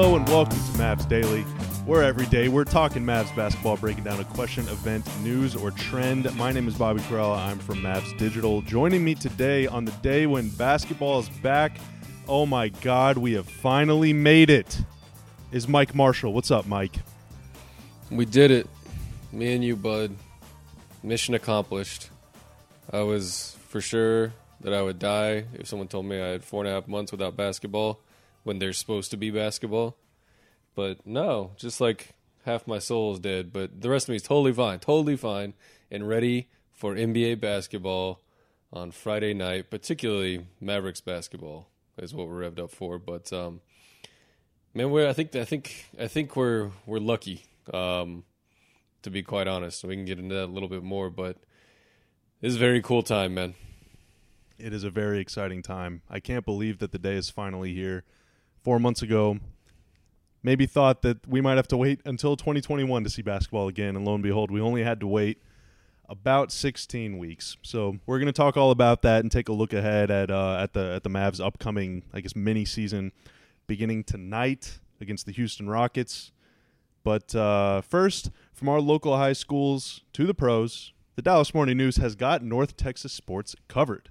Hello and welcome to Mavs Daily, where every day we're talking Mavs basketball, breaking down a question, event, news, or trend. My name is Bobby Karalla. I'm from Mavs Digital. Joining me today on the day when basketball is back, oh my God, we have finally made it, is Mike Marshall. What's up, Mike? We did it. Me and you, bud. Mission accomplished. I was for sure that I would die if someone told me I had four and a half months without basketball when there's supposed to be basketball. But no, just like half my soul is dead, but the rest of me is totally fine, totally fine, and ready for NBA basketball on Friday night, particularly Mavericks basketball is what we're revved up for. But um, man, we're I think I think I think we're we're lucky. Um, to be quite honest, we can get into that a little bit more, but is a very cool time, man. It is a very exciting time. I can't believe that the day is finally here. Four months ago, maybe thought that we might have to wait until 2021 to see basketball again, and lo and behold, we only had to wait about 16 weeks. So we're going to talk all about that and take a look ahead at uh, at the at the Mavs' upcoming, I guess, mini season beginning tonight against the Houston Rockets. But uh, first, from our local high schools to the pros, the Dallas Morning News has got North Texas sports covered.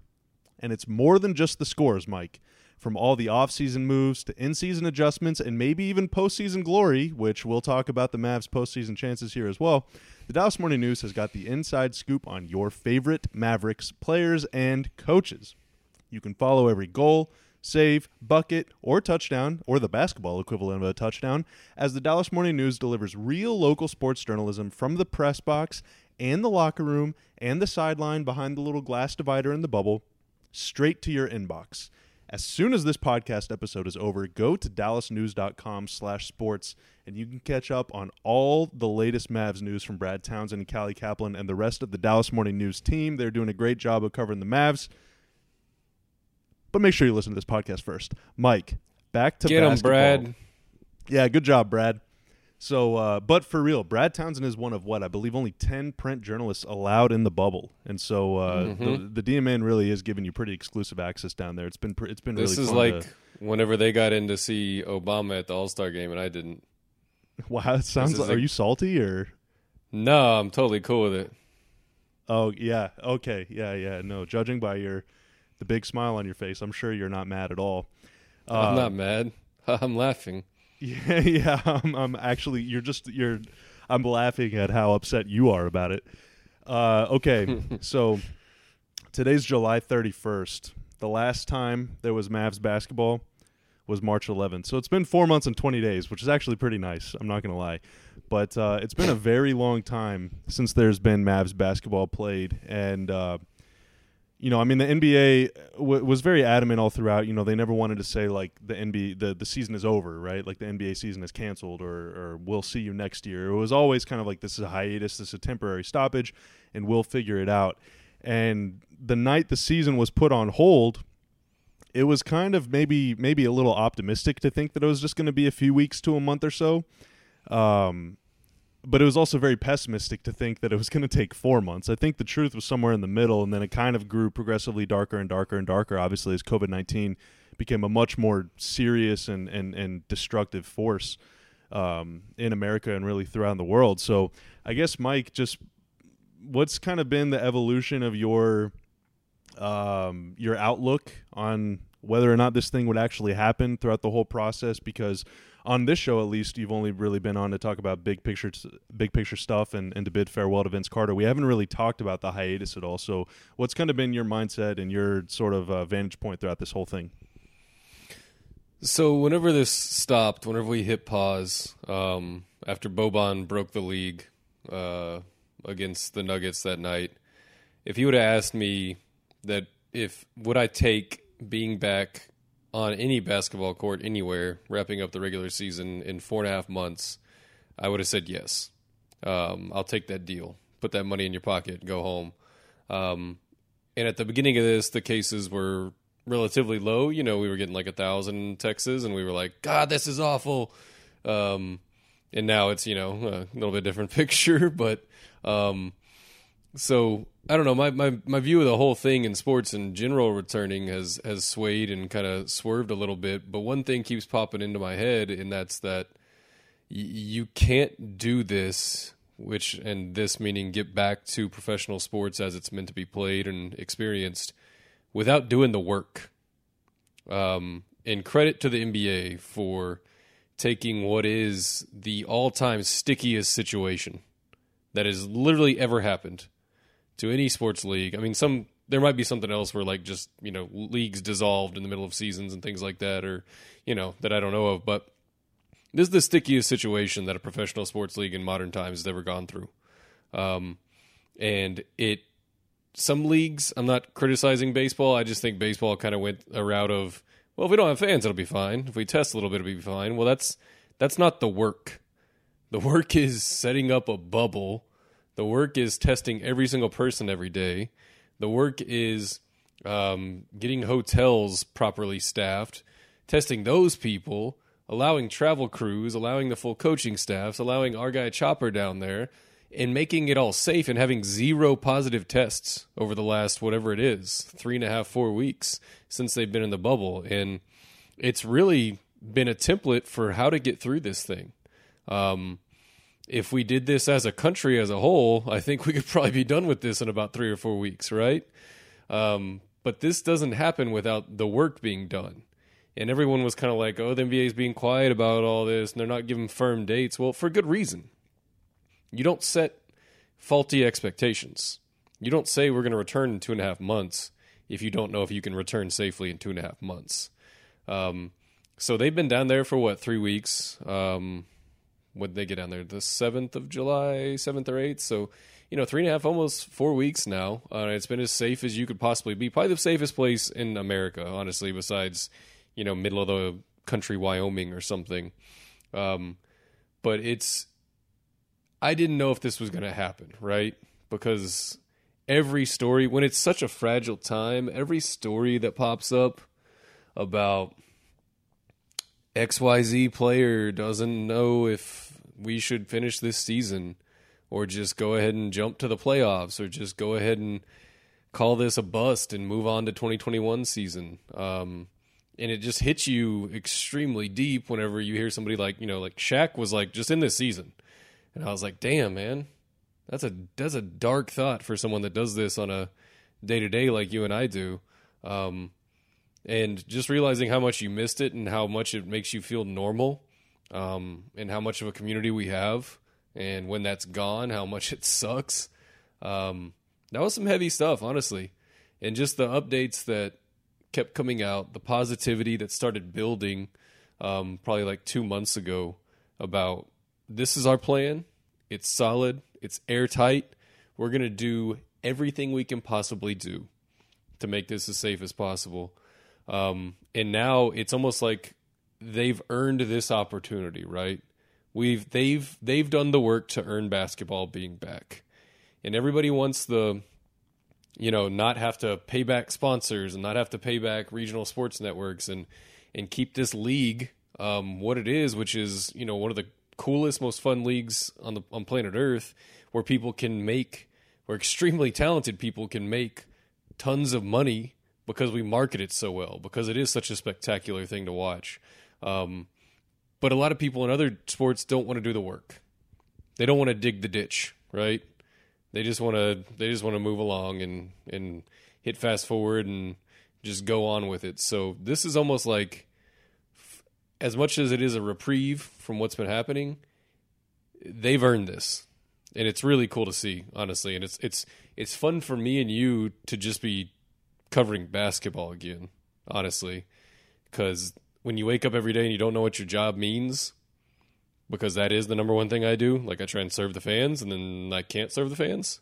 And it's more than just the scores, Mike. From all the offseason moves to in season adjustments and maybe even postseason glory, which we'll talk about the Mavs' postseason chances here as well, the Dallas Morning News has got the inside scoop on your favorite Mavericks players and coaches. You can follow every goal, save, bucket, or touchdown, or the basketball equivalent of a touchdown, as the Dallas Morning News delivers real local sports journalism from the press box and the locker room and the sideline behind the little glass divider in the bubble straight to your inbox. As soon as this podcast episode is over, go to dallasnews.com slash sports and you can catch up on all the latest Mavs news from Brad Townsend and Callie Caplan and the rest of the Dallas Morning News team. They're doing a great job of covering the Mavs. But make sure you listen to this podcast first. Mike, back to Get basketball. Brad. Yeah, good job, Brad. So, uh, but for real, Brad Townsend is one of what I believe only ten print journalists allowed in the bubble, and so uh, Mhm. the, the DMN really is giving you pretty exclusive access down there. It's been pre- it's been really This is fun like to- whenever they got in to see Obama at the All Star game and I didn't. wow. It sounds. is Like, are you salty or? No, I'm totally cool with it. Oh yeah, okay, yeah, yeah. No, judging by your the big smile on your face, I'm sure you're not mad at all. I'm Uh, not mad. I'm laughing. Yeah, yeah. I'm, I'm actually. You're just. You're. I'm laughing at how upset you are about it. Uh, okay, so today's July 31st. The last time there was Mavs basketball was March 11th. So it's been four months and 20 days, which is actually pretty nice. I'm not gonna lie, but uh, it's been a very long time since there's been Mavs basketball played, and. Uh, you know, I mean, the NBA w- was very adamant all throughout. You know, they never wanted to say like the NBA the, the season is over, right? Like the NBA season is canceled, or or we'll see you next year. It was always kind of like this is a hiatus, this is a temporary stoppage, and we'll figure it out. And the night the season was put on hold, it was kind of maybe maybe a little optimistic to think that it was just going to be a few weeks to a month or so. Um, but it was also very pessimistic to think that it was going to take four months. I think the truth was somewhere in the middle, and then it kind of grew progressively darker and darker and darker. Obviously, as COVID nineteen became a much more serious and and and destructive force um, in America and really throughout the world. So, I guess Mike, just what's kind of been the evolution of your um, your outlook on whether or not this thing would actually happen throughout the whole process? Because on this show, at least, you've only really been on to talk about big picture, big picture stuff, and, and to bid farewell to Vince Carter. We haven't really talked about the hiatus at all. So, what's kind of been your mindset and your sort of uh, vantage point throughout this whole thing? So whenever this stopped, whenever we hit pause, um, after Boban broke the league uh, against the Nuggets that night, if you would have asked me that if would I take being back on any basketball court anywhere, wrapping up the regular season in four and a half months, I would have said yes. Um, I'll take that deal. Put that money in your pocket, go home. Um, and at the beginning of this, the cases were relatively low. You know, we were getting like a thousand in Texas, and we were like, God, this is awful. Um, and now it's you know a little bit different picture, but um, so I don't know. My, my my view of the whole thing in sports in general returning has has swayed and kind of swerved a little bit. But one thing keeps popping into my head, and that's that y- you can't do this. Which and this meaning get back to professional sports as it's meant to be played and experienced without doing the work. Um, and credit to the NBA for taking what is the all-time stickiest situation that has literally ever happened to any sports league. I mean, some there might be something else where like just you know leagues dissolved in the middle of seasons and things like that, or you know that I don't know of. But this is the stickiest situation that a professional sports league in modern times has ever gone through, um, and it. Some leagues, I'm not criticizing baseball. I just think baseball kind of went a route of, well, if we don't have fans, it'll be fine. If we test a little bit, it'll be fine. Well, that's that's not the work. The work is setting up a bubble the work is testing every single person every day. The work is um, getting hotels properly staffed, testing those people, allowing travel crews, allowing the full coaching staffs, allowing our guy Chopper down there, and making it all safe and having zero positive tests over the last whatever it is three and a half, four weeks since they've been in the bubble. And it's really been a template for how to get through this thing. Um, if we did this as a country as a whole, I think we could probably be done with this in about three or four weeks, right? Um, but this doesn't happen without the work being done. And everyone was kind of like, oh, the NBA is being quiet about all this and they're not giving firm dates. Well, for good reason. You don't set faulty expectations. You don't say we're going to return in two and a half months if you don't know if you can return safely in two and a half months. Um, so they've been down there for what, three weeks? Um, when they get down there? The seventh of July, seventh or eighth. So, you know, three and a half, almost four weeks now. Uh, it's been as safe as you could possibly be. Probably the safest place in America, honestly, besides you know middle of the country, Wyoming or something. Um, but it's I didn't know if this was going to happen, right? Because every story, when it's such a fragile time, every story that pops up about XYZ player doesn't know if we should finish this season or just go ahead and jump to the playoffs or just go ahead and call this a bust and move on to 2021 season. Um, and it just hits you extremely deep whenever you hear somebody like, you know, like Shaq was like just in this season. And I was like, damn, man, that's a, that's a dark thought for someone that does this on a day to day like you and I do. Um, and just realizing how much you missed it and how much it makes you feel normal um, and how much of a community we have and when that's gone how much it sucks. Um, that was some heavy stuff honestly. And just the updates that kept coming out the positivity that started building um, probably like two months ago about this is our plan. It's solid. It's airtight. We're going to do everything we can possibly do to make this as safe as possible. Um, and now it's almost like they've earned this opportunity, right? We've they've they've done the work to earn basketball being back. And everybody wants the you know, not have to pay back sponsors and not have to pay back regional sports networks and and keep this league um, what it is, which is, you know, one of the coolest, most fun leagues on the on planet Earth, where people can make, where extremely talented people can make tons of money because we market it so well, because it is such a spectacular thing to watch. Um, but a lot of people in other sports don't want to do the work. They don't want to dig the ditch, right? They just want to they just want to move along and and hit fast forward and just go on with it. So this is almost like as much as it is a reprieve from what's been happening, they've earned this. And it's really cool to see, honestly. And it's it's it's fun for me and you to just be covering basketball again, honestly, because when you wake up every day and you don't know what your job means, because that is the number one thing I do. Like I try and serve the fans, and then I can't serve the fans.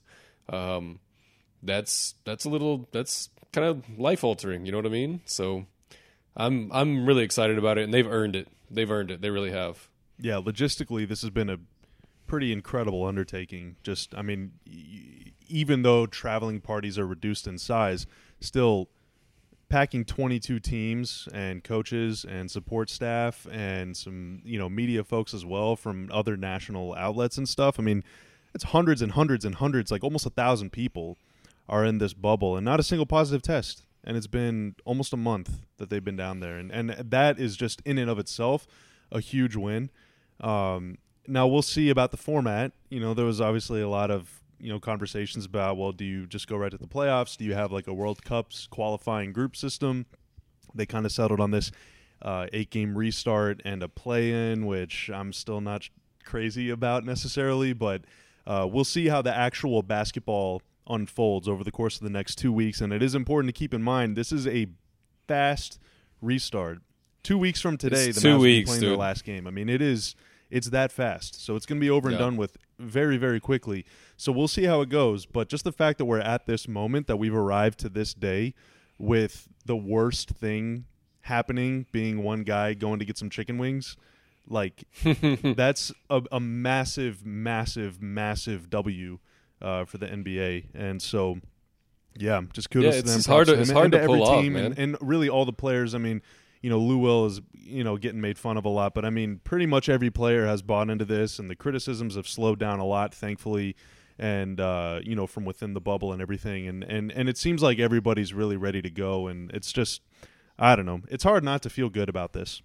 Um, that's that's a little that's kind of life altering. You know what I mean? So I'm I'm really excited about it, and they've earned it. They've earned it. They really have. Yeah, logistically, this has been a pretty incredible undertaking. Just, I mean, even though traveling parties are reduced in size, still packing 22 teams and coaches and support staff and some you know media folks as well from other national outlets and stuff i mean it's hundreds and hundreds and hundreds, like almost a thousand people are in this bubble, and not a single positive test. And it's been almost a month that they've been down there, and and that is just in and of itself a huge win. Um, now we'll see about the format. You know, there was obviously a lot of you know conversations about well, do you just go right to the playoffs? Do you have like a World Cups qualifying group system? They kind of settled on this uh, eight game restart and a play in, which I'm still not crazy about necessarily, but uh, we'll see how the actual basketball unfolds over the course of the next two weeks. And it is important to keep in mind this is a fast restart. Two weeks from today, It's the two Mavs weeks, playing their last game. I mean, it is it's that fast. So it's going to be over and Yeah. done with very very quickly. So we'll see how it goes, but just the fact that we're at this moment that we've arrived to this day with the worst thing happening being one guy going to get some chicken wings, like that's a, a massive massive massive W uh, for the NBA. And so yeah, just kudos Yeah, to them. it's hard to- it's hard to every pull off, team and, man. and really all the players. I mean, you know, Lou Will is you know getting made fun of a lot, but I mean, pretty much every player has bought into this, and the criticisms have slowed down a lot, thankfully. And uh, you know, from within the bubble and everything, and and and it seems like everybody's really ready to go, and it's just, I don't know, it's hard not to feel good about this.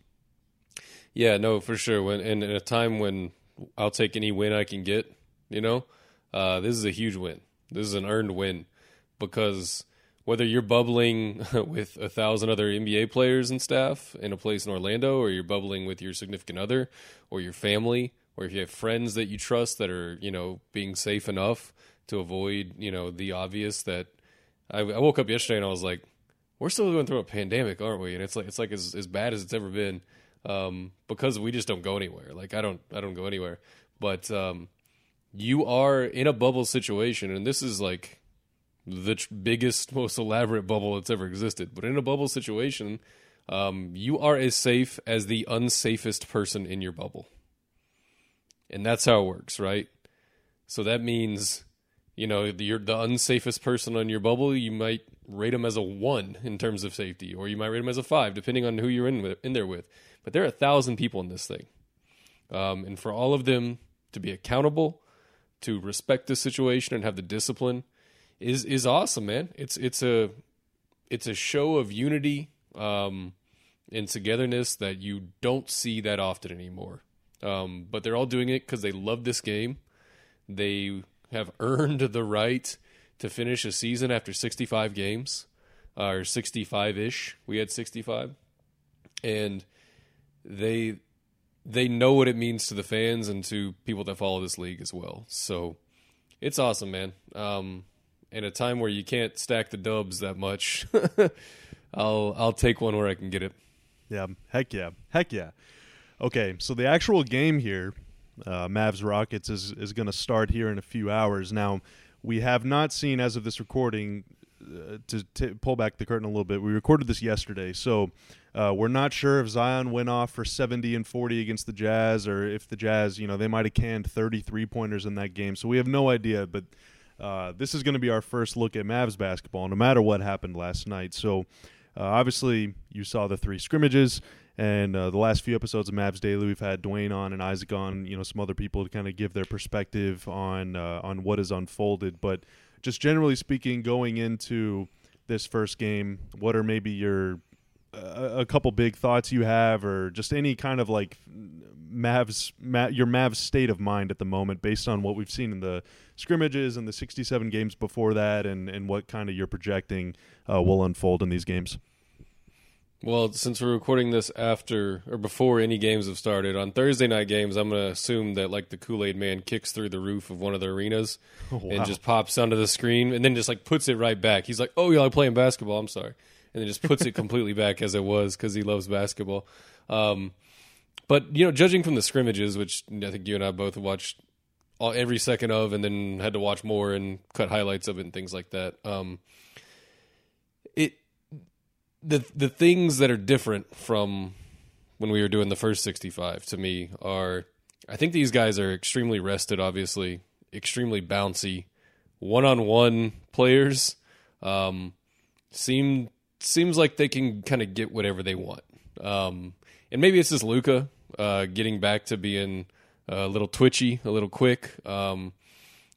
Yeah, no, for sure. When and in a time when I'll take any win I can get, you know, uh, this is a huge win. This is an earned win because whether you're bubbling with a thousand other NBA players and staff in a place in Orlando, or you're bubbling with your significant other, or your family, or if you have friends that you trust that are, you know, being safe enough to avoid, you know, the obvious that I, I woke up yesterday and I was like, we're still going through a pandemic, aren't we? And it's like it's like as, as bad as it's ever been um, because we just don't go anywhere. Like I don't I don't go anywhere. But um, you are in a bubble situation, and this is like the tr- biggest, most elaborate bubble that's ever existed. But in a bubble situation, um, you are as safe as the unsafest person in your bubble, and that's how it works, right? So that means, you know, you're the unsafest person on your bubble. You might rate them as a one in terms of safety, or you might rate them as a five, depending on who you're in with, in there with. But there are a thousand people in this thing, um, and for all of them to be accountable, to respect the situation and have the discipline, is is awesome, man. It's it's a it's a show of unity um, and togetherness that you don't see that often anymore. Um, but they're all doing it because they love this game. They have earned the right to finish a season after 65 games, or 65 ish. We had 65, and they they know what it means to the fans and to people that follow this league as well. So it's awesome, man. Um, in a time where you can't stack the dubs that much, I'll I'll take one where I can get it. Yeah, heck yeah, heck yeah. Okay, so the actual game here, uh, Mavs Rockets, is is going to start here in a few hours. Now, we have not seen as of this recording. Uh, to t- pull back the curtain a little bit, we recorded this yesterday, so uh, we're not sure if Zion went off for 70 and 40 against the Jazz, or if the Jazz, you know, they might have canned 33 pointers in that game. So we have no idea, but uh, this is going to be our first look at Mavs basketball, no matter what happened last night. So uh, obviously, you saw the three scrimmages, and uh, the last few episodes of Mavs Daily, we've had Dwain on and Isaac on, you know, some other people to kind of give their perspective on uh, on what has unfolded. But just generally speaking, going into this first game, what are maybe your a, a couple big thoughts you have, or just any kind of like Mavs, Ma- your Mavs state of mind at the moment, based on what we've seen in the scrimmages and the 67 games before that, and and what kind of you're projecting uh, will unfold in these games. Well, since we're recording this after or before any games have started, on Thursday night games, I'm going to assume that like the Kool Aid Man kicks through the roof of one of the arenas wow. and just pops onto the screen and then just like puts it right back. He's like, "Oh, y'all are playing basketball. I'm sorry," and then just puts it completely back as it was because he loves basketball. Um, but you know, judging from the scrimmages, which I think you and I both watched all, every second of, and then had to watch more and cut highlights of it and things like that. Um, it the the things that are different from when we were doing the first 65 to me are I think these guys are extremely rested obviously extremely bouncy one-on-one players um seem seems like they can kind of get whatever they want um and maybe it's just Luka uh getting back to being a little twitchy a little quick um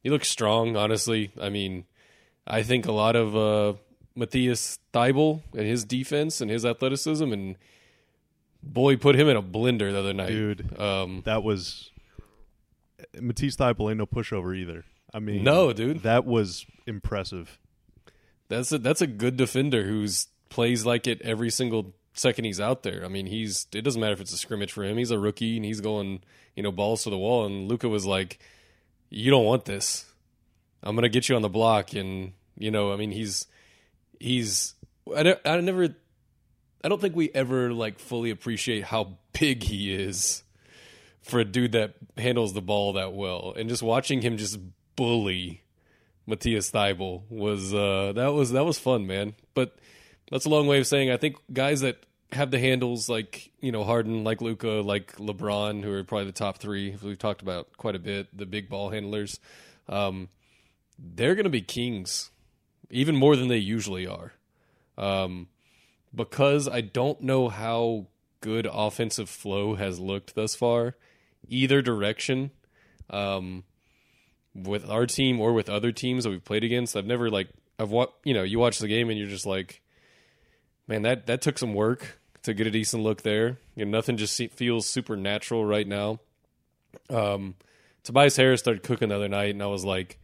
he looks strong. Honestly, I mean, I think a lot of uh, Matthias Thybulle and his defense and his athleticism, and boy, put him in a blender the other night, dude. Um, That was Matisse Thybulle ain't no pushover either. I mean, No, dude. that was impressive. That's a that's a good defender who's plays like it every single second he's out there. I mean, he's it doesn't matter if it's a scrimmage for him. He's a rookie and he's going, you know, balls to the wall. And Luka was like, "You don't want this. I'm gonna get you on the block." And you know, I mean, he's he's I, I never I don't think we ever like fully appreciate how big he is for a dude that handles the ball that well. And just watching him just bully Matthias Thybulle was uh, that was that was fun, man. But that's a long way of saying I think guys that have the handles like you know Harden, like Luka, like LeBron, who are probably the top three we've talked about quite a bit, the big ball handlers. Um, they're going to be kings, even more than they usually are, um, because I don't know how good offensive flow has looked thus far, either direction. Um, with our team or with other teams that we've played against. I've never like I've what you know you watch the game and you're just like, man, that that took some work to get a decent look there. You know, nothing just feels super natural right now. Um, Tobias Harris started cooking the other night, and I was like,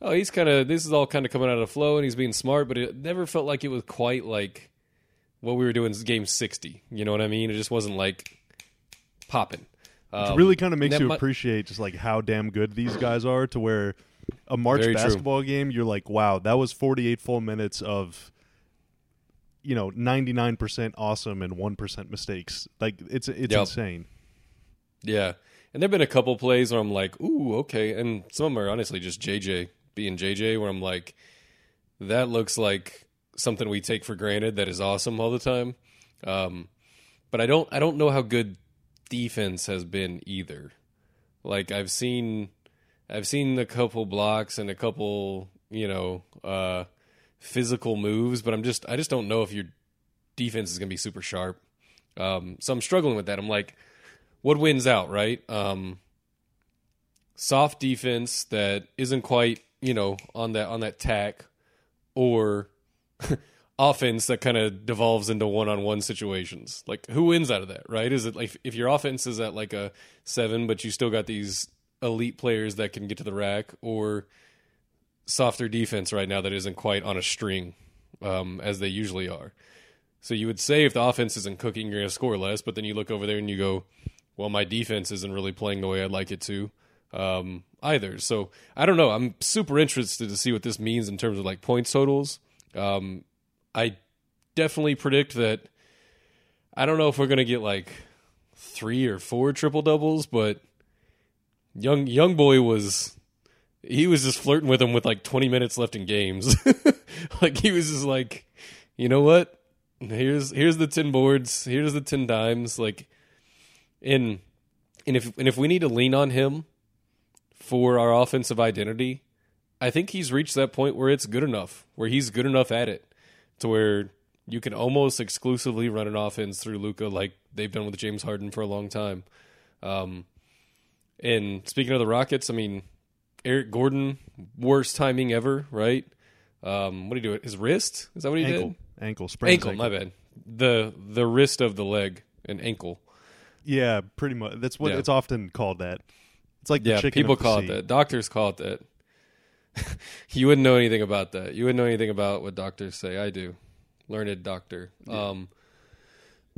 oh, he's kind of this is all kind of coming out of flow, and he's being smart, but it never felt like it was quite like what we were doing in game sixty. You know what I mean? It just wasn't like popping. It Um, really kind of makes you appreciate just like how damn good these guys are to where a March Very true. basketball game, you're like, wow, that was 48 full minutes of, you know, 99% awesome and 1% mistakes. Like, it's it's Yep. insane. Yeah. And there've been a couple plays where I'm like, ooh, okay. And some of them are honestly just JJ being JJ, where I'm like, that looks like something we take for granted that is awesome all the time. Um, but I don't I don't know how good defense has been either. Like I've seen I've seen a couple blocks and a couple, you know, uh physical moves, but I'm just I just don't know if your defense is gonna be super sharp. Um so I'm struggling with that. I'm like, what wins out, right? Um, soft defense that isn't quite, you know, on that on that tack, or offense that kind of devolves into one-on-one situations. Like, who wins out of that, right? Is it like if your offense is at like a seven, but you still got these elite players that can get to the rack, or softer defense right now that isn't quite on a string um, as they usually are. So you would say if the offense isn't cooking, you're going to score less, but then you look over there and you go, well, my defense isn't really playing the way I'd like it to um, either. So I don't know. I'm super interested to see what this means in terms of like points totals. Um, I definitely predict that. I don't know if we're going to get like three or four triple doubles, but young young boy was he was just flirting with him with like 20 minutes left in games. like he was just like, you know what? Here's here's the 10 boards. Here's the 10 dimes. Like, and and if and if we need to lean on him for our offensive identity, I think he's reached that point where it's good enough, where he's good enough at it, to where you can almost exclusively run an offense through Luka, like they've done with James Harden for a long time. Um, and speaking of the Rockets, I mean, Eric Gordon, worst timing ever, right? Um, what did he do? His wrist? Is that what he Ankle. did? Ankle. sprained Ankle, my bad. The the wrist of the leg and ankle. Yeah, pretty much. That's what Yeah. it's often called that. It's like Yeah, people call it that. Doctors call it that. you wouldn't know anything about that. You wouldn't know anything about what doctors say. I do. Learned doctor. Um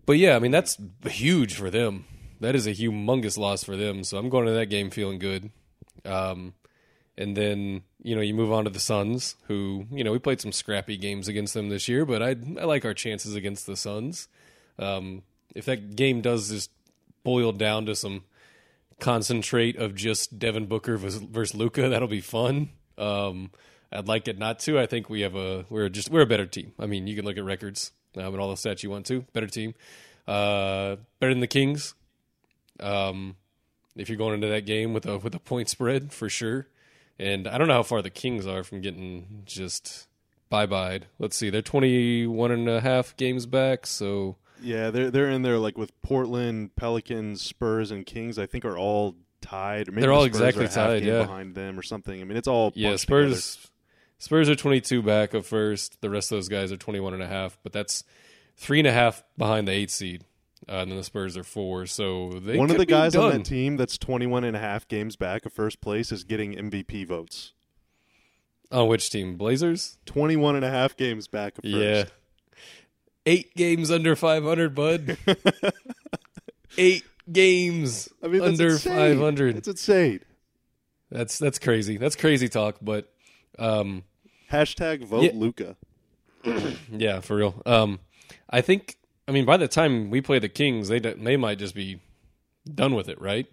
but yeah, I mean that's huge for them. That is a humongous loss for them. So I'm going to that game feeling good. Um and then, you know, you move on to the Suns, who, you know, we played some scrappy games against them this year, but I I like our chances against the Suns. Um if that game does just boil down to some concentrate of just Devin Booker versus, versus Luka. That'll be fun. Um, I'd like it not to. I think we have a we're just we're a better team. I mean, you can look at records um, and all the stats you want to. Better team, uh, better than the Kings. Um, if you're going into that game with a with a point spread for sure, and I don't know how far the Kings are from getting just bye bye. Let's see, they're 21 and a half games back, so Yeah, they're they're in there like with Portland, Pelicans, Spurs, and Kings. I think are all tied. Or maybe They're all exactly tied, yeah. behind them or something. I mean, it's all Yeah, together. Spurs Spurs are 22 back of first. The rest of those guys are 21 and a half, but that's three and a half behind the eight seed. Uh, and then the Spurs are four, so they One of the guys on that team that's 21 and a half games back of first place is getting MVP votes. On which team? Blazers? 21 and a half games back of first. Yeah. Eight games under 500, bud. Eight games I mean, under insane. 500. It's insane. That's that's crazy. That's crazy talk, but um, Hashtag vote Yeah. Luka. yeah, for real. Um, I think. I mean, by the time we play the Kings, they they might just be done with it, right?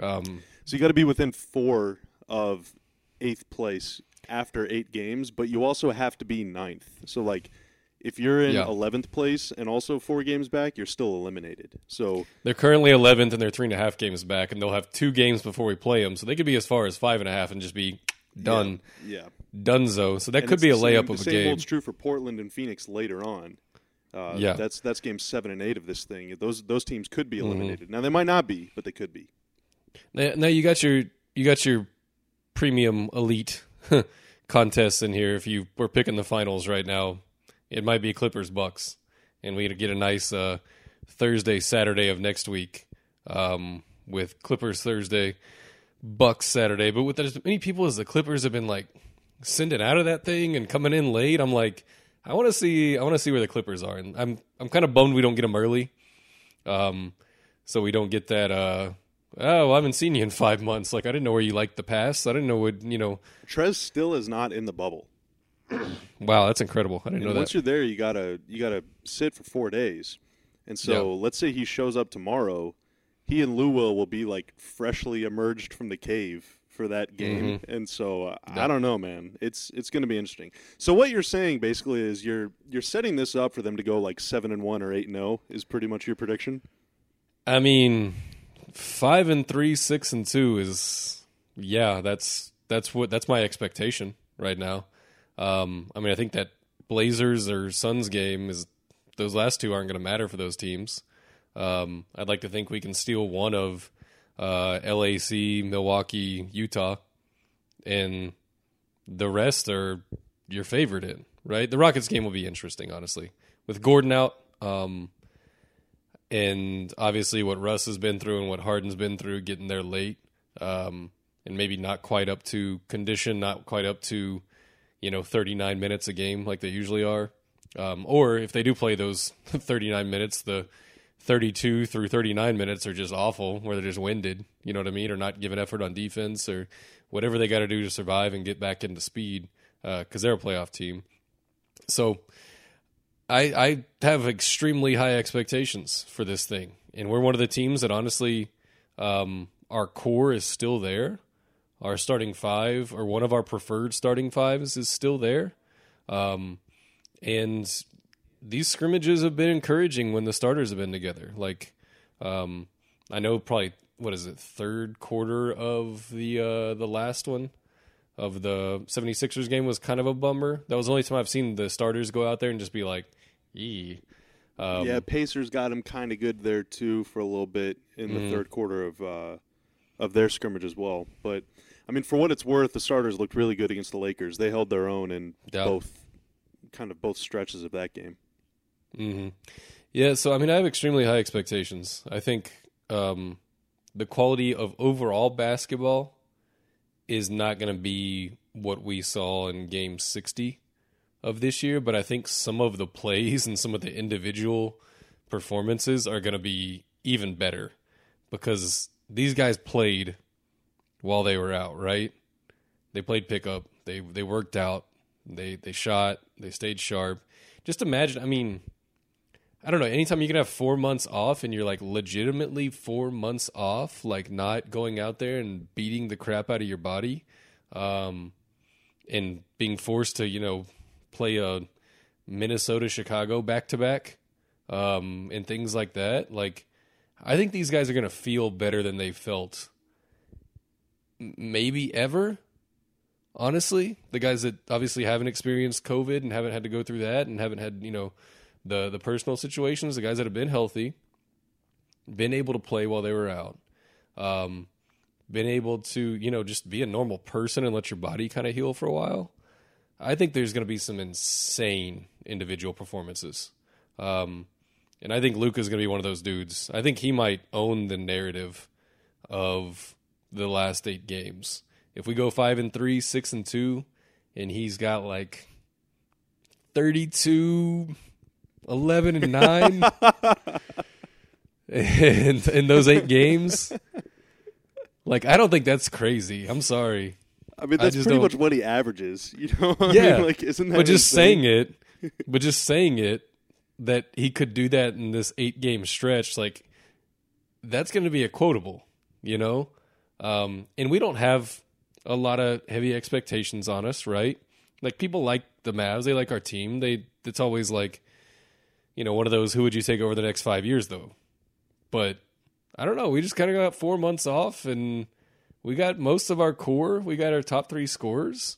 Um, So you got to be within four of eighth place after eight games, but you also have to be ninth. So like, if you're in Yeah. eleventh place and also four games back, you're still eliminated. So they're currently 11th, and they're three and a half games back, and they'll have two games before we play them, so they could be as far as five and a half and just be done, yeah, donezo. So that And could be a the same- layup the of a same game. holds true for Portland and Phoenix later on. Uh, Yeah. that's that's game seven and eight of this thing. Those those teams could Mm-hmm. be eliminated. Now they might not be, but they could be. Now, now you got your you got your premium elite contests in here. If you were picking the finals right now, it might be Clippers Bucks, and we get a nice uh, Thursday Saturday of next week um, with Clippers Thursday, Bucks Saturday. But with as many people as the Clippers have been like sending out of that thing and coming in late, I'm like, I want to see I want to see where the Clippers are, and I'm I'm kind of bummed we don't get them early. Um, so we don't get that. Uh, oh, I haven't seen you in five months. Like I didn't know where you liked the pass. I didn't know what you know. Trez still is not in the bubble. Wow, that's incredible. I didn't And know once that. Once you're there, you gotta you gotta sit for four days. And so Yeah. let's say he shows up tomorrow, he and Lou will will be like freshly emerged from the cave for that game. Mm-hmm. And so uh, I don't know, man. It's it's going to be interesting. So what you're saying basically is you're you're setting this up for them to go like seven and one or eight and zero is pretty much your prediction. I mean, five and three, six and two is yeah. That's that's what that's my expectation right now. Um, I mean, I think that Blazers or Suns game is those last two aren't going to matter for those teams. Um, I'd like to think we can steal one of uh, LAC, Milwaukee, Utah, and the rest are your favorite in right. The Rockets game will be interesting, honestly, with Gordon out. Um, and obviously what Russ has been through and what Harden's been through, getting there late, um, and maybe not quite up to condition, not quite up to, you know, 39 minutes a game like they usually are. Um, or if they do play those 39 minutes, the 32 through 39 minutes are just awful, where they're just winded, you know what I mean, or not giving effort on defense or whatever they got to do to survive and get back into speed because they're a playoff team. So I, I have extremely high expectations for this thing, and we're one of the teams that honestly, um, our core is still there. Our starting five, or one of our preferred starting fives, is still there. Um, and these scrimmages have been encouraging when the starters have been together. Like, um, I know probably what is it, third quarter of the uh, the last one of the 76ers game was kind of a bummer. That was the only time I've seen the starters go out there and just be like, "Yee." Um, yeah, Pacers got him kind of good there too for a little bit in Mm-hmm. the third quarter of uh, of their scrimmage as well. But I mean, for what it's worth, the starters looked really good against the Lakers. They held their own in Yeah. both kind of both stretches of that game. Hmm Yeah, so I mean, I have extremely high expectations. I think um, the quality of overall basketball is not going to be what we saw in Game 60 of this year, but I think some of the plays and some of the individual performances are going to be even better because these guys played while they were out, right? They played pickup. They they worked out. They they shot. They stayed sharp. Just imagine. I mean, I don't know. Anytime you can have four months off and you're like legitimately four months off, like not going out there and beating the crap out of your body, um, and being forced to you know play a Minnesota Chicago back to back, um, and things like that. Like, I think these guys are gonna feel better than they felt maybe ever honestly the guys that obviously haven't experienced covid and haven't had to go through that and haven't had you know the the personal situations the guys that have been healthy been able to play while they were out um been able to, you know, just be a normal person and let your body kind of heal for a while, I think there's going to be some insane individual performances. Um, and I think Luka is going to be one of those dudes. I think he might own the narrative of the last eight games. If we go five and three, six and two, and he's got like 32, 11 and nine in, in those eight games, like I don't think that's crazy. I'm sorry. I mean, I that's just pretty don't- much what he averages. You know? I Yeah, mean, like isn't that? but just insane? saying it, but just saying it that he could do that in this eight game stretch, like that's going to be a quotable, you know. Um, and we don't have a lot of heavy expectations on us, right? Like people like the Mavs, they like our team. They it's always like, you know, one of those. Who would you take over the next five years, though? But I don't know. We just kind of got four months off, and we got most of our core. We got our top three scores.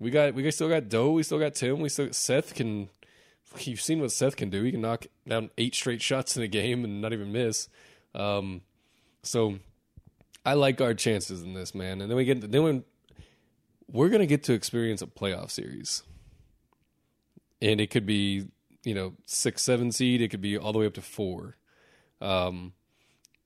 We got we still got Doe. We still got Tim. We still Seth can. You've seen what Seth can do. He can knock down eight straight shots in a game and not even miss. Um, so I like our chances in this, man. And then we get then when we're gonna get to experience a playoff series, and it could be you know six seven seed. It could be all the way up to four. Um,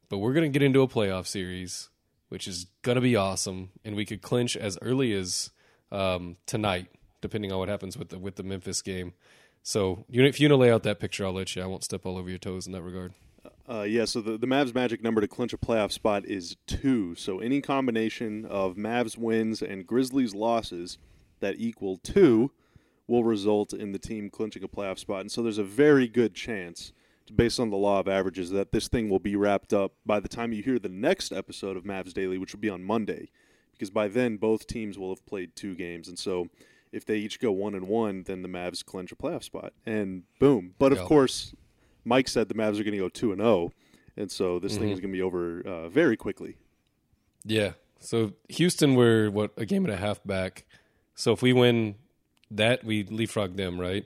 but we're gonna get into a playoff series, which is gonna be awesome, and we could clinch as early as um, tonight, depending on what happens with the with the Memphis game. So if you want to lay out that picture, I'll let you. I won't step all over your toes in that regard. Uh, yeah, so the, the Mavs' magic number to clinch a playoff spot is two. So any combination of Mavs wins and Grizzlies losses that equal two will result in the team clinching a playoff spot. And so there's a very good chance, based on the law of averages, that this thing will be wrapped up by the time you hear the next episode of Mavs Daily, which will be on Monday. Because by then, both teams will have played two games. And so if they each go one and one, then the Mavs clinch a playoff spot. And boom. But of Yeah. course, Mike said the Mavs are going to go two and zero, and so this thing Mhm. is going to be over uh, very quickly. Yeah. So Houston, we're what a game and a half back. So if we win that, we leapfrog them, right?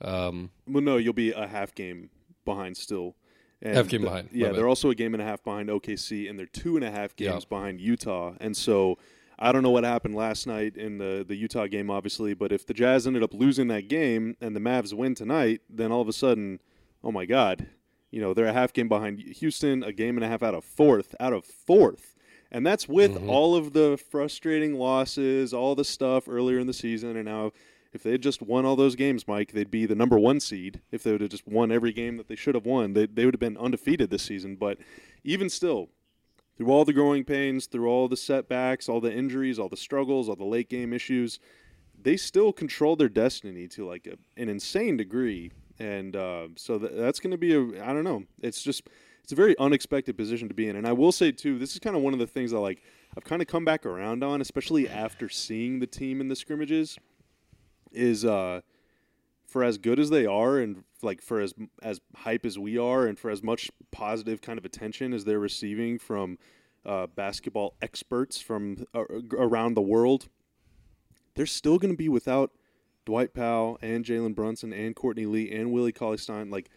Um, Well, no, you'll be a half game behind still. And Half game the- behind, Yeah, they're also a game and a half behind OKC, and they're two and a half Yeah. games behind Utah. And so I don't know what happened last night in the the Utah game, obviously, but if the Jazz ended up losing that game and the Mavs win tonight, then all of a sudden, oh my God, you know they're a half game behind Houston, a game and a half out of fourth, out of fourth. And that's with Mhm. all of the frustrating losses, all the stuff earlier in the season, and now if they had just won all those games, Mike, they'd be the number one seed. If they would have just won every game that they should have won, they, they would have been undefeated this season. But even still, through all the growing pains, through all the setbacks, all the injuries, all the struggles, all the late game issues, they still control their destiny to like a, an insane degree. And uh, so th- that's going to be a, I don't know. It's just, it's a very unexpected position to be in. And I will say, too, this is kind of one of the things I like, I've kind of come back around on, especially after seeing the team in the scrimmages is uh for as good as they are and like for as as hype as we are and for as much positive kind of attention as they're receiving from uh, basketball experts from uh, around the world they're still going to be without Dwight Powell and Jalen Brunson and Courtney Lee and Willie Cauley Stein like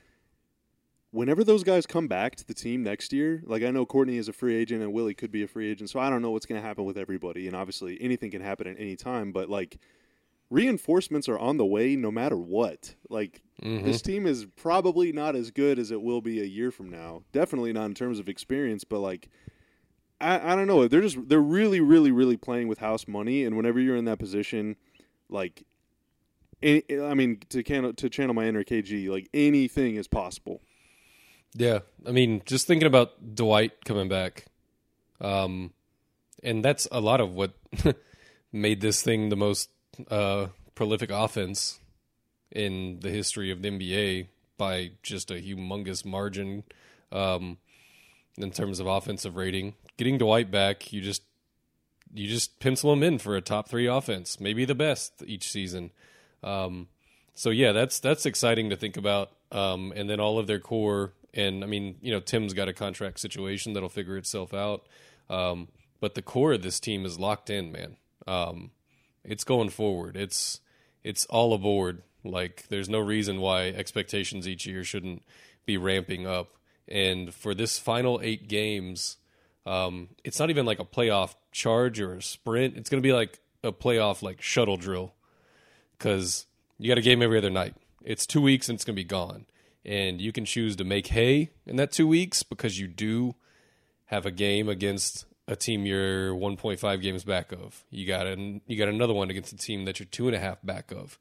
whenever those guys come back to the team next year, like I know Courtney is a free agent and Willie could be a free agent, so I don't know what's going to happen with everybody. And obviously, anything can happen at any time. But like, reinforcements are on the way no matter what. Like, mhm. this team is probably not as good as it will be a year from now. Definitely not in terms of experience, but like. I, I don't know. They're just they're really really really playing with house money, and whenever you're in that position, like, any, I mean, to channel to channel my inner KG, like anything is possible. Yeah, I mean, just thinking about Dwight coming back, um, and that's a lot of what made this thing the most uh, prolific offense in the history of the NBA by just a humongous margin um, in terms of offensive rating. Getting Dwight back, you just you just pencil him in for a top three offense, maybe the best each season. Um, so yeah, that's that's exciting to think about. Um, and then all of their core, and I mean, you know, Tim's got a contract situation that'll figure itself out. Um, but the core of this team is locked in, man. Um, it's going forward. It's it's all aboard. Like there's no reason why expectations each year shouldn't be ramping up. And for this final eight games, Um, it's not even like a playoff charge or a sprint. It's going to be like a playoff like shuttle drill because you got a game every other night. It's two weeks and it's going to be gone, and you can choose to make hay in that two weeks because you do have a game against a team you're 1.5 games back of. You got an, you got another one against a team that you're two and a half back of.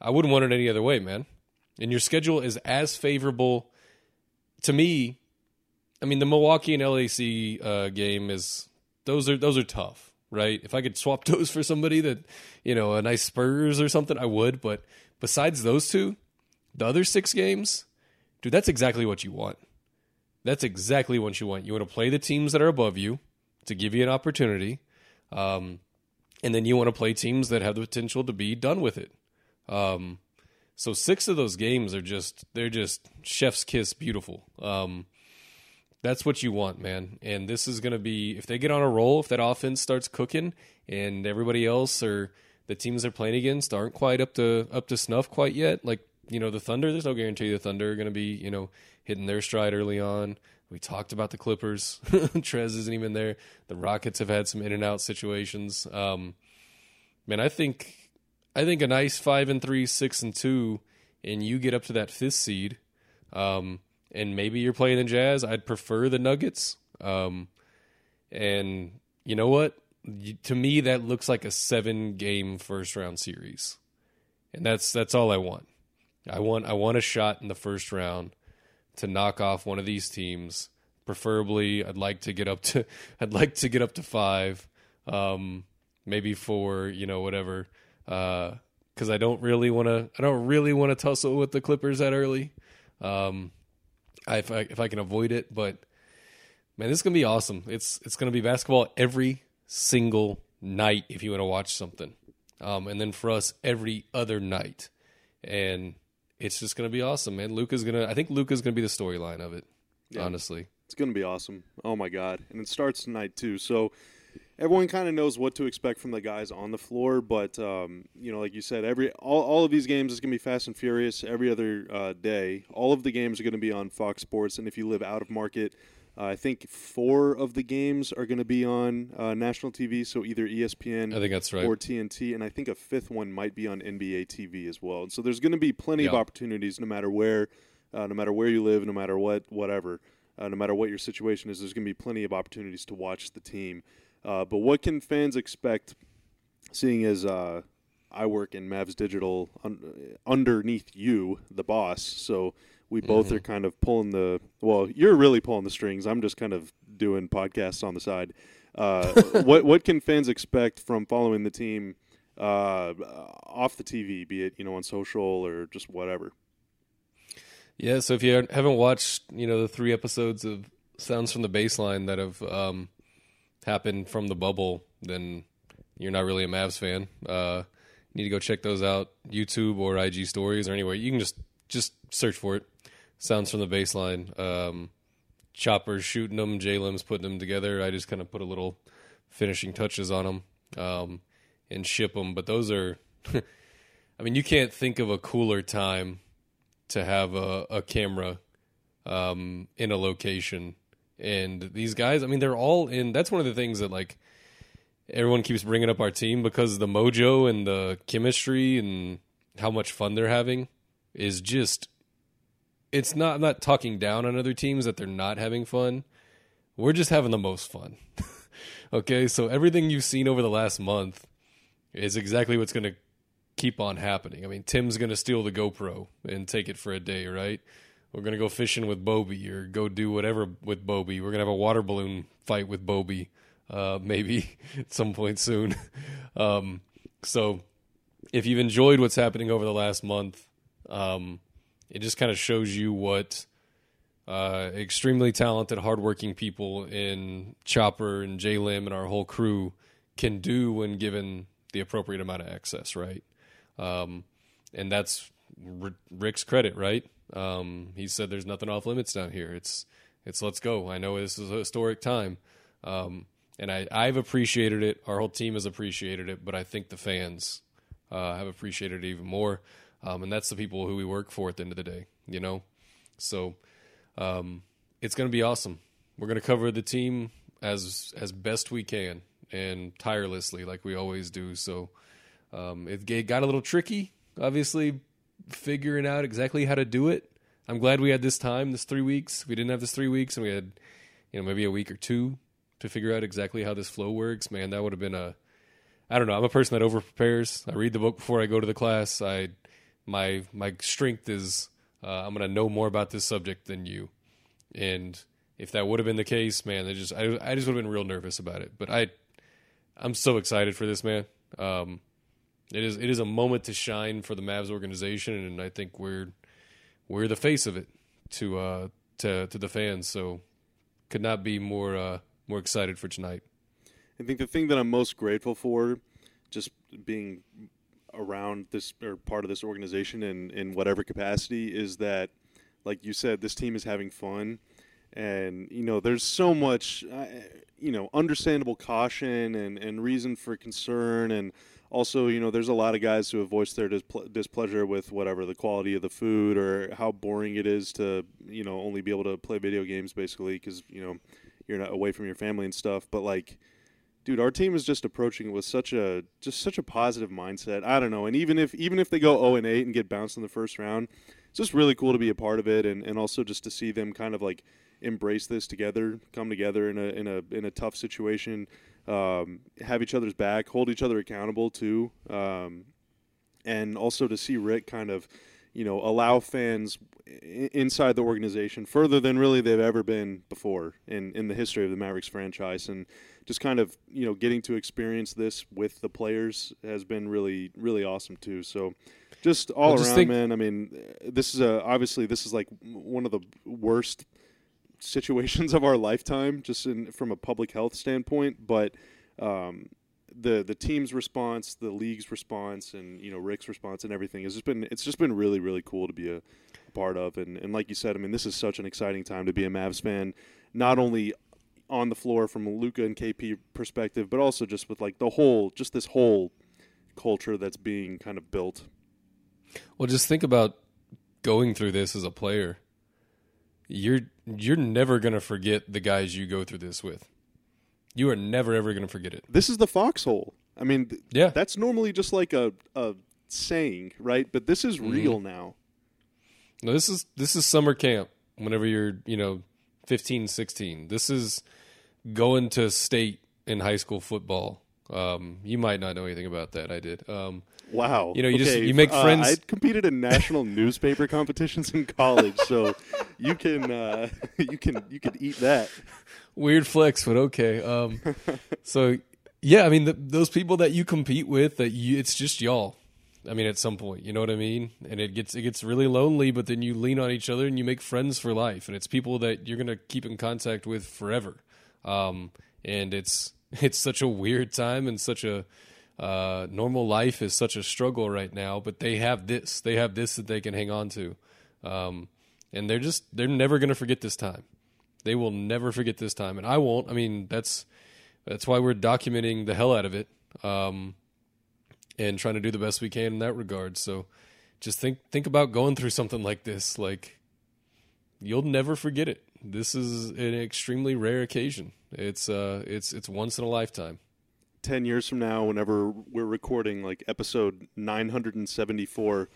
I wouldn't want it any other way, man. And your schedule is as favorable to me. I mean, the Milwaukee and LAC uh, game is those are those are tough, right? If I could swap those for somebody that you know a nice Spurs or something, I would. But besides those two, the other six games, dude, that's exactly what you want. That's exactly what you want. You want to play the teams that are above you to give you an opportunity, um, and then you want to play teams that have the potential to be done with it. Um, so six of those games are just they're just chef's kiss beautiful. Um, that's what you want, man. And this is going to be if they get on a roll, if that offense starts cooking, and everybody else or the teams they're playing against aren't quite up to up to snuff quite yet. Like you know the Thunder, there's no guarantee the Thunder are going to be you know hitting their stride early on. We talked about the Clippers. Trez isn't even there. The Rockets have had some in and out situations. Um, man, I think I think a nice five and three, six and two, and you get up to that fifth seed, um, and maybe you're playing the Jazz. I'd prefer the Nuggets. Um, and you know what? To me, that looks like a seven game first round series, and that's that's all I want. I want I want a shot in the first round to knock off one of these teams. Preferably, I'd like to get up to I'd like to get up to five, um, maybe four. You know, whatever. Because uh, I don't really want to. I don't really want to tussle with the Clippers that early. Um, I, if I if I can avoid it, but man, this is gonna be awesome. It's it's gonna be basketball every single night if you want to watch something, um, and then for us every other night, and it's just going to be awesome, man. Luka's going to I think Luka's going to be the storyline of it, yeah. honestly. It's going to be awesome. Oh my god. And it starts tonight too. So everyone kind of knows what to expect from the guys on the floor, but um, you know, like you said, every all, all of these games is going to be fast and furious every other uh, day. All of the games are going to be on Fox Sports, and if you live out of market, uh, I think four of the games are going to be on uh, national TV, so either ESPN I think that's right. or TNT, and I think a fifth one might be on NBA TV as well. And so there's going to be plenty yeah. of opportunities, no matter where, uh, no matter where you live, no matter what, whatever, uh, no matter what your situation is. There's going to be plenty of opportunities to watch the team. Uh, but what can fans expect, seeing as uh, I work in Mavs Digital un- underneath you, the boss, so we both mm-hmm. are kind of pulling the well you're really pulling the strings. I'm just kind of doing podcasts on the side. Uh, what what can fans expect from following the team uh, off the tv be it you know on social or just whatever? Yeah so if you haven't watched you know the three episodes of sounds from the baseline that have um, happened from the bubble then you're not really a mavs fan. Uh, you need to go check those out youtube or ig stories or anywhere. You can just just search for it sounds from the baseline. Um, Chopper's shooting them, Jalem's putting them together. I just kind of put a little finishing touches on them um, and ship them. But those are, I mean, you can't think of a cooler time to have a, a camera um, in a location. And these guys, I mean, they're all in. That's one of the things that like everyone keeps bringing up our team because the mojo and the chemistry and how much fun they're having is just it's not I'm not talking down on other teams that they're not having fun. We're just having the most fun. okay, so everything you've seen over the last month is exactly what's going to keep on happening. I mean, Tim's going to steal the GoPro and take it for a day, right? We're going to go fishing with Bobby or go do whatever with Bobby. We're going to have a water balloon fight with Bobby, uh, maybe at some point soon. um, so, if you've enjoyed what's happening over the last month, um, it just kind of shows you what uh, extremely talented, hardworking people in Chopper and J Lim and our whole crew can do when given the appropriate amount of access, right? Um, and that's R- Rick's credit, right? Um, he said there's nothing off limits down here. It's it's let's go. I know this is a historic time, um, and I I've appreciated it. Our whole team has appreciated it, but I think the fans uh, have appreciated it even more um, and that's the people who we work for at the end of the day. You know, so um, it's going to be awesome. We're going to cover the team as as best we can and tirelessly like we always do. So um, it, it got a little tricky, obviously figuring out exactly how to do it. I'm glad we had this time, this three weeks. We didn't have this three weeks, and we had you know maybe a week or two to figure out exactly how this flow works. Man, that would have been a I don't know. I'm a person that over prepares. I read the book before I go to the class. I my my strength is uh, I'm to know more about this subject than you, and if that would have been the case, man, I just I, I just would have been real nervous about it. But I I'm so excited for this, man. Um, it is it is a moment to shine for the Mavs organization, and I think we're we're the face of it to uh, to to the fans. So could not be more uh, more excited for tonight. I think the thing that I'm most grateful for, just being around this or part of this organization in in whatever capacity, is that, like you said, this team is having fun, and you know there's so much, uh, you know, understandable caution and and reason for concern and also, you know, there's a lot of guys who have voiced their displeasure with whatever the quality of the food or how boring it is to, you know, only be able to play video games basically because you know you're not away from your family and stuff. But like, dude, our team is just approaching it with such a just such a positive mindset. I don't know, and even if even if they go 0 and 8 and get bounced in the first round, it's just really cool to be a part of it, and and also just to see them kind of like embrace this together, come together in a in a in a tough situation um, have each other's back, hold each other accountable too, um, and also to see Rick kind of, you know, allow fans inside the organization further than really they've ever been before in in the history of the Mavericks franchise, and just kind of you know getting to experience this with the players has been really really awesome too. So. Just all well, just around, think- man. I mean, this is a obviously this is like one of the worst situations of our lifetime, just in, from a public health standpoint. But um, the the team's response, the league's response, and you know Rick's response and everything has just been it's just been really really cool to be a, part of. And and like you said, I mean, this is such an exciting time to be a Mavs fan, not only on the floor from a Luka and KP perspective, but also just with like the whole just this whole culture that's being kind of built. Well, just think about going through this as a player you're you're never gonna forget the guys you go through this with. You are never ever gonna forget it. This is the foxhole. I mean, th- yeah, that's normally just like a a saying, right? But this is mm-hmm. real now. No, this is this is summer camp. Whenever you're, you know, 15, 16. This is going to state in high school football. Um, you might not know anything about that. I did. Um, Wow. You know, you okay. just you make uh, friends. I competed in national newspaper competitions in college, so you can uh, you can you can eat that. Weird flex, but okay. Um, so yeah, I mean the, those people that you compete with, that you, it's just y'all. I mean, at some point, you know what I mean, and it gets it gets really lonely. But then you lean on each other and you make friends for life, and it's people that you're gonna keep in contact with forever. Um, and it's it's such a weird time and such a uh, normal life is such a struggle right now, but they have this. They have this that they can hang on to. Um, and they're just, they're never going to forget this time. They will never forget this time. And I won't. I mean, that's, that's why we're documenting the hell out of it. Um, and trying to do the best we can in that regard. So just think, think about going through something like this. Like, you'll never forget it. This is an extremely rare occasion. It's, uh, it's, it's once in a lifetime. 10 years from now, whenever we're recording like episode 974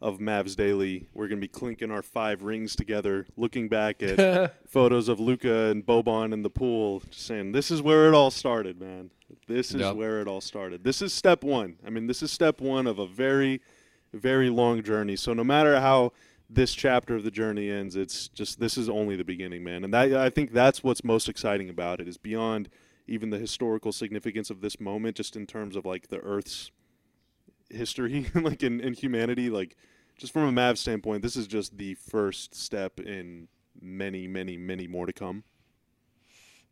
of Mavs Daily, we're going to be clinking our five rings together, looking back at photos of Luka and Boban in the pool, just saying, this is where it all started, man. This is yep. where it all started. This is step one. I mean, this is step one of a very, very long journey. So no matter how this chapter of the journey ends, it's just this is only the beginning, man. And that, I think that's what's most exciting about it is beyond – even the historical significance of this moment, just in terms of like the Earth's history, like in, in humanity, like just from a Mav standpoint, this is just the first step in many, many, many more to come.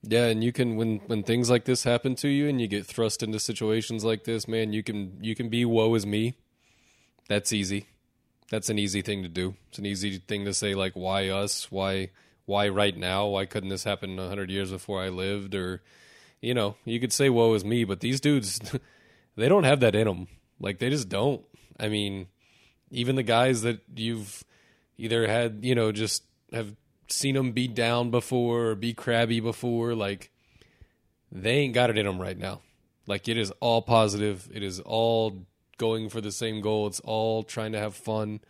Yeah, and you can when when things like this happen to you and you get thrust into situations like this, man, you can you can be woe is me. That's easy. That's an easy thing to do. It's an easy thing to say like why us? Why why right now? Why couldn't this happen 100 years before I lived or you know, you could say woe is me, but these dudes, they don't have that in them. Like they just don't. I mean, even the guys that you've either had, you know, just have seen them beat down before or be crabby before, like they ain't got it in them right now. Like it is all positive. It is all going for the same goal. It's all trying to have fun.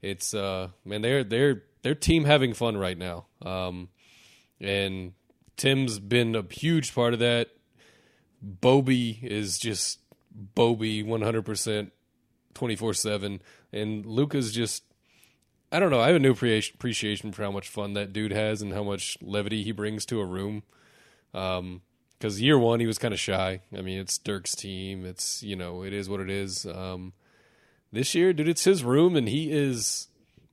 It's uh man, they're they're their team having fun right now. Um, and Tim's been a huge part of that. Bobby is just Bobby 100% 24 7. And Luka's just, I don't know. I have a new appreciation for how much fun that dude has and how much levity he brings to a room. Um, because year one he was kind of shy. I mean, it's Dirk's team. It's you know, it is what it is. Um, this year, dude, it's his room, and he is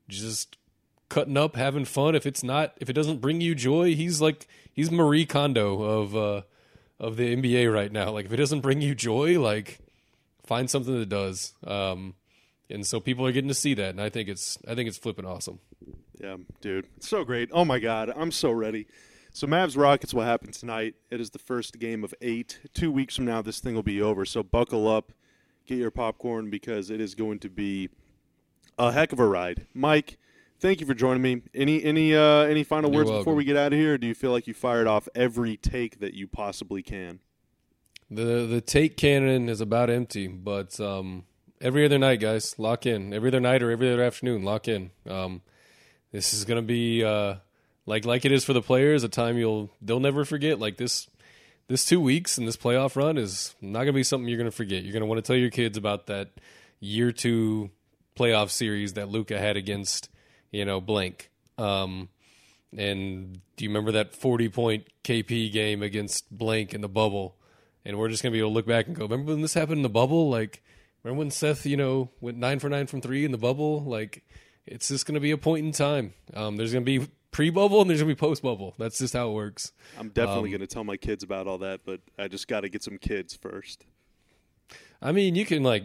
just cutting up, having fun. If it's not, if it doesn't bring you joy, he's like he's Marie Kondo of uh, of the NBA right now. Like if it doesn't bring you joy, like find something that does. Um, and so people are getting to see that, and I think it's I think it's flipping awesome. Yeah, dude, so great. Oh my god, I'm so ready. So Mavs Rockets will happen tonight. It is the first game of eight. Two weeks from now, this thing will be over. So buckle up, get your popcorn because it is going to be a heck of a ride. Mike, thank you for joining me. Any any uh, any final You're words welcome. before we get out of here? do you feel like you fired off every take that you possibly can? The the take cannon is about empty, but um, every other night, guys, lock in. Every other night or every other afternoon, lock in. Um, this is gonna be uh, like like it is for the players, a time you'll they'll never forget. Like this this two weeks and this playoff run is not gonna be something you're gonna forget. You're gonna want to tell your kids about that year two playoff series that Luka had against you know blank. Um, and do you remember that 40 point KP game against blank in the bubble? and we're just gonna be able to look back and go, remember when this happened in the bubble? Like, remember when Seth, you know, went nine for nine from three in the bubble? Like, it's just gonna be a point in time. Um, there's gonna be pre-bubble and there's gonna be post-bubble. That's just how it works. I'm definitely um, going to tell my kids about all that, but I just got to get some kids first. I mean, you can like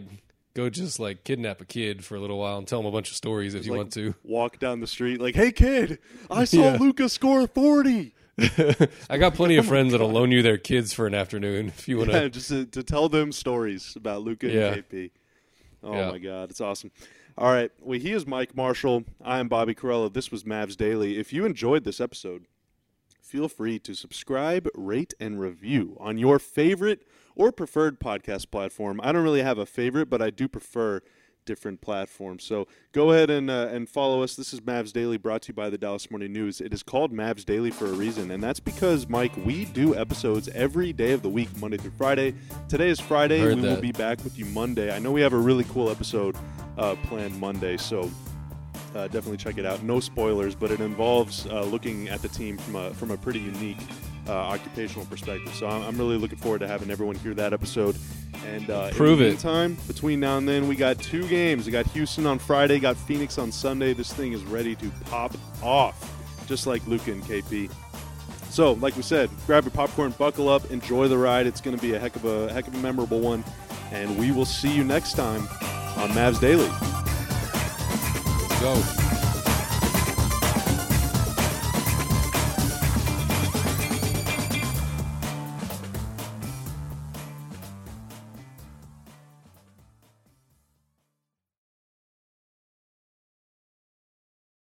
go just like kidnap a kid for a little while and tell them a bunch of stories if you like, want to. Walk down the street like, "Hey kid, I saw yeah. Luka score 40." I got plenty of oh friends that'll loan you their kids for an afternoon if you want yeah, just to, to, tell them stories about Luka yeah. and KP. Oh yeah. my God, it's awesome. All right, well, he is Mike Marshall. I am Bobby Karalla. This was Mavs Daily. If you enjoyed this episode, feel free to subscribe, rate, and review on your favorite or preferred podcast platform. I don't really have a favorite, but I do prefer different platforms. So go ahead and uh, and follow us. This is Mavs Daily, brought to you by the Dallas Morning News. It is called Mavs Daily for a reason, and that's because Mike, we do episodes every day of the week, Monday through Friday. Today is Friday. Heard we that. will be back with you Monday. I know we have a really cool episode uh, planned Monday, so. Uh, definitely check it out. No spoilers, but it involves uh, looking at the team from a from a pretty unique uh, occupational perspective. So I'm, I'm, really looking forward to having everyone hear that episode. And uh, prove in the meantime, it. between now and then, we got two games. We got Houston on Friday, got Phoenix on Sunday. This thing is ready to pop off, just like Luka and KP. So, like we said, grab your popcorn, buckle up, enjoy the ride. It's going to be a heck of a heck of a memorable one, and we will see you next time on Mavs Daily. Go.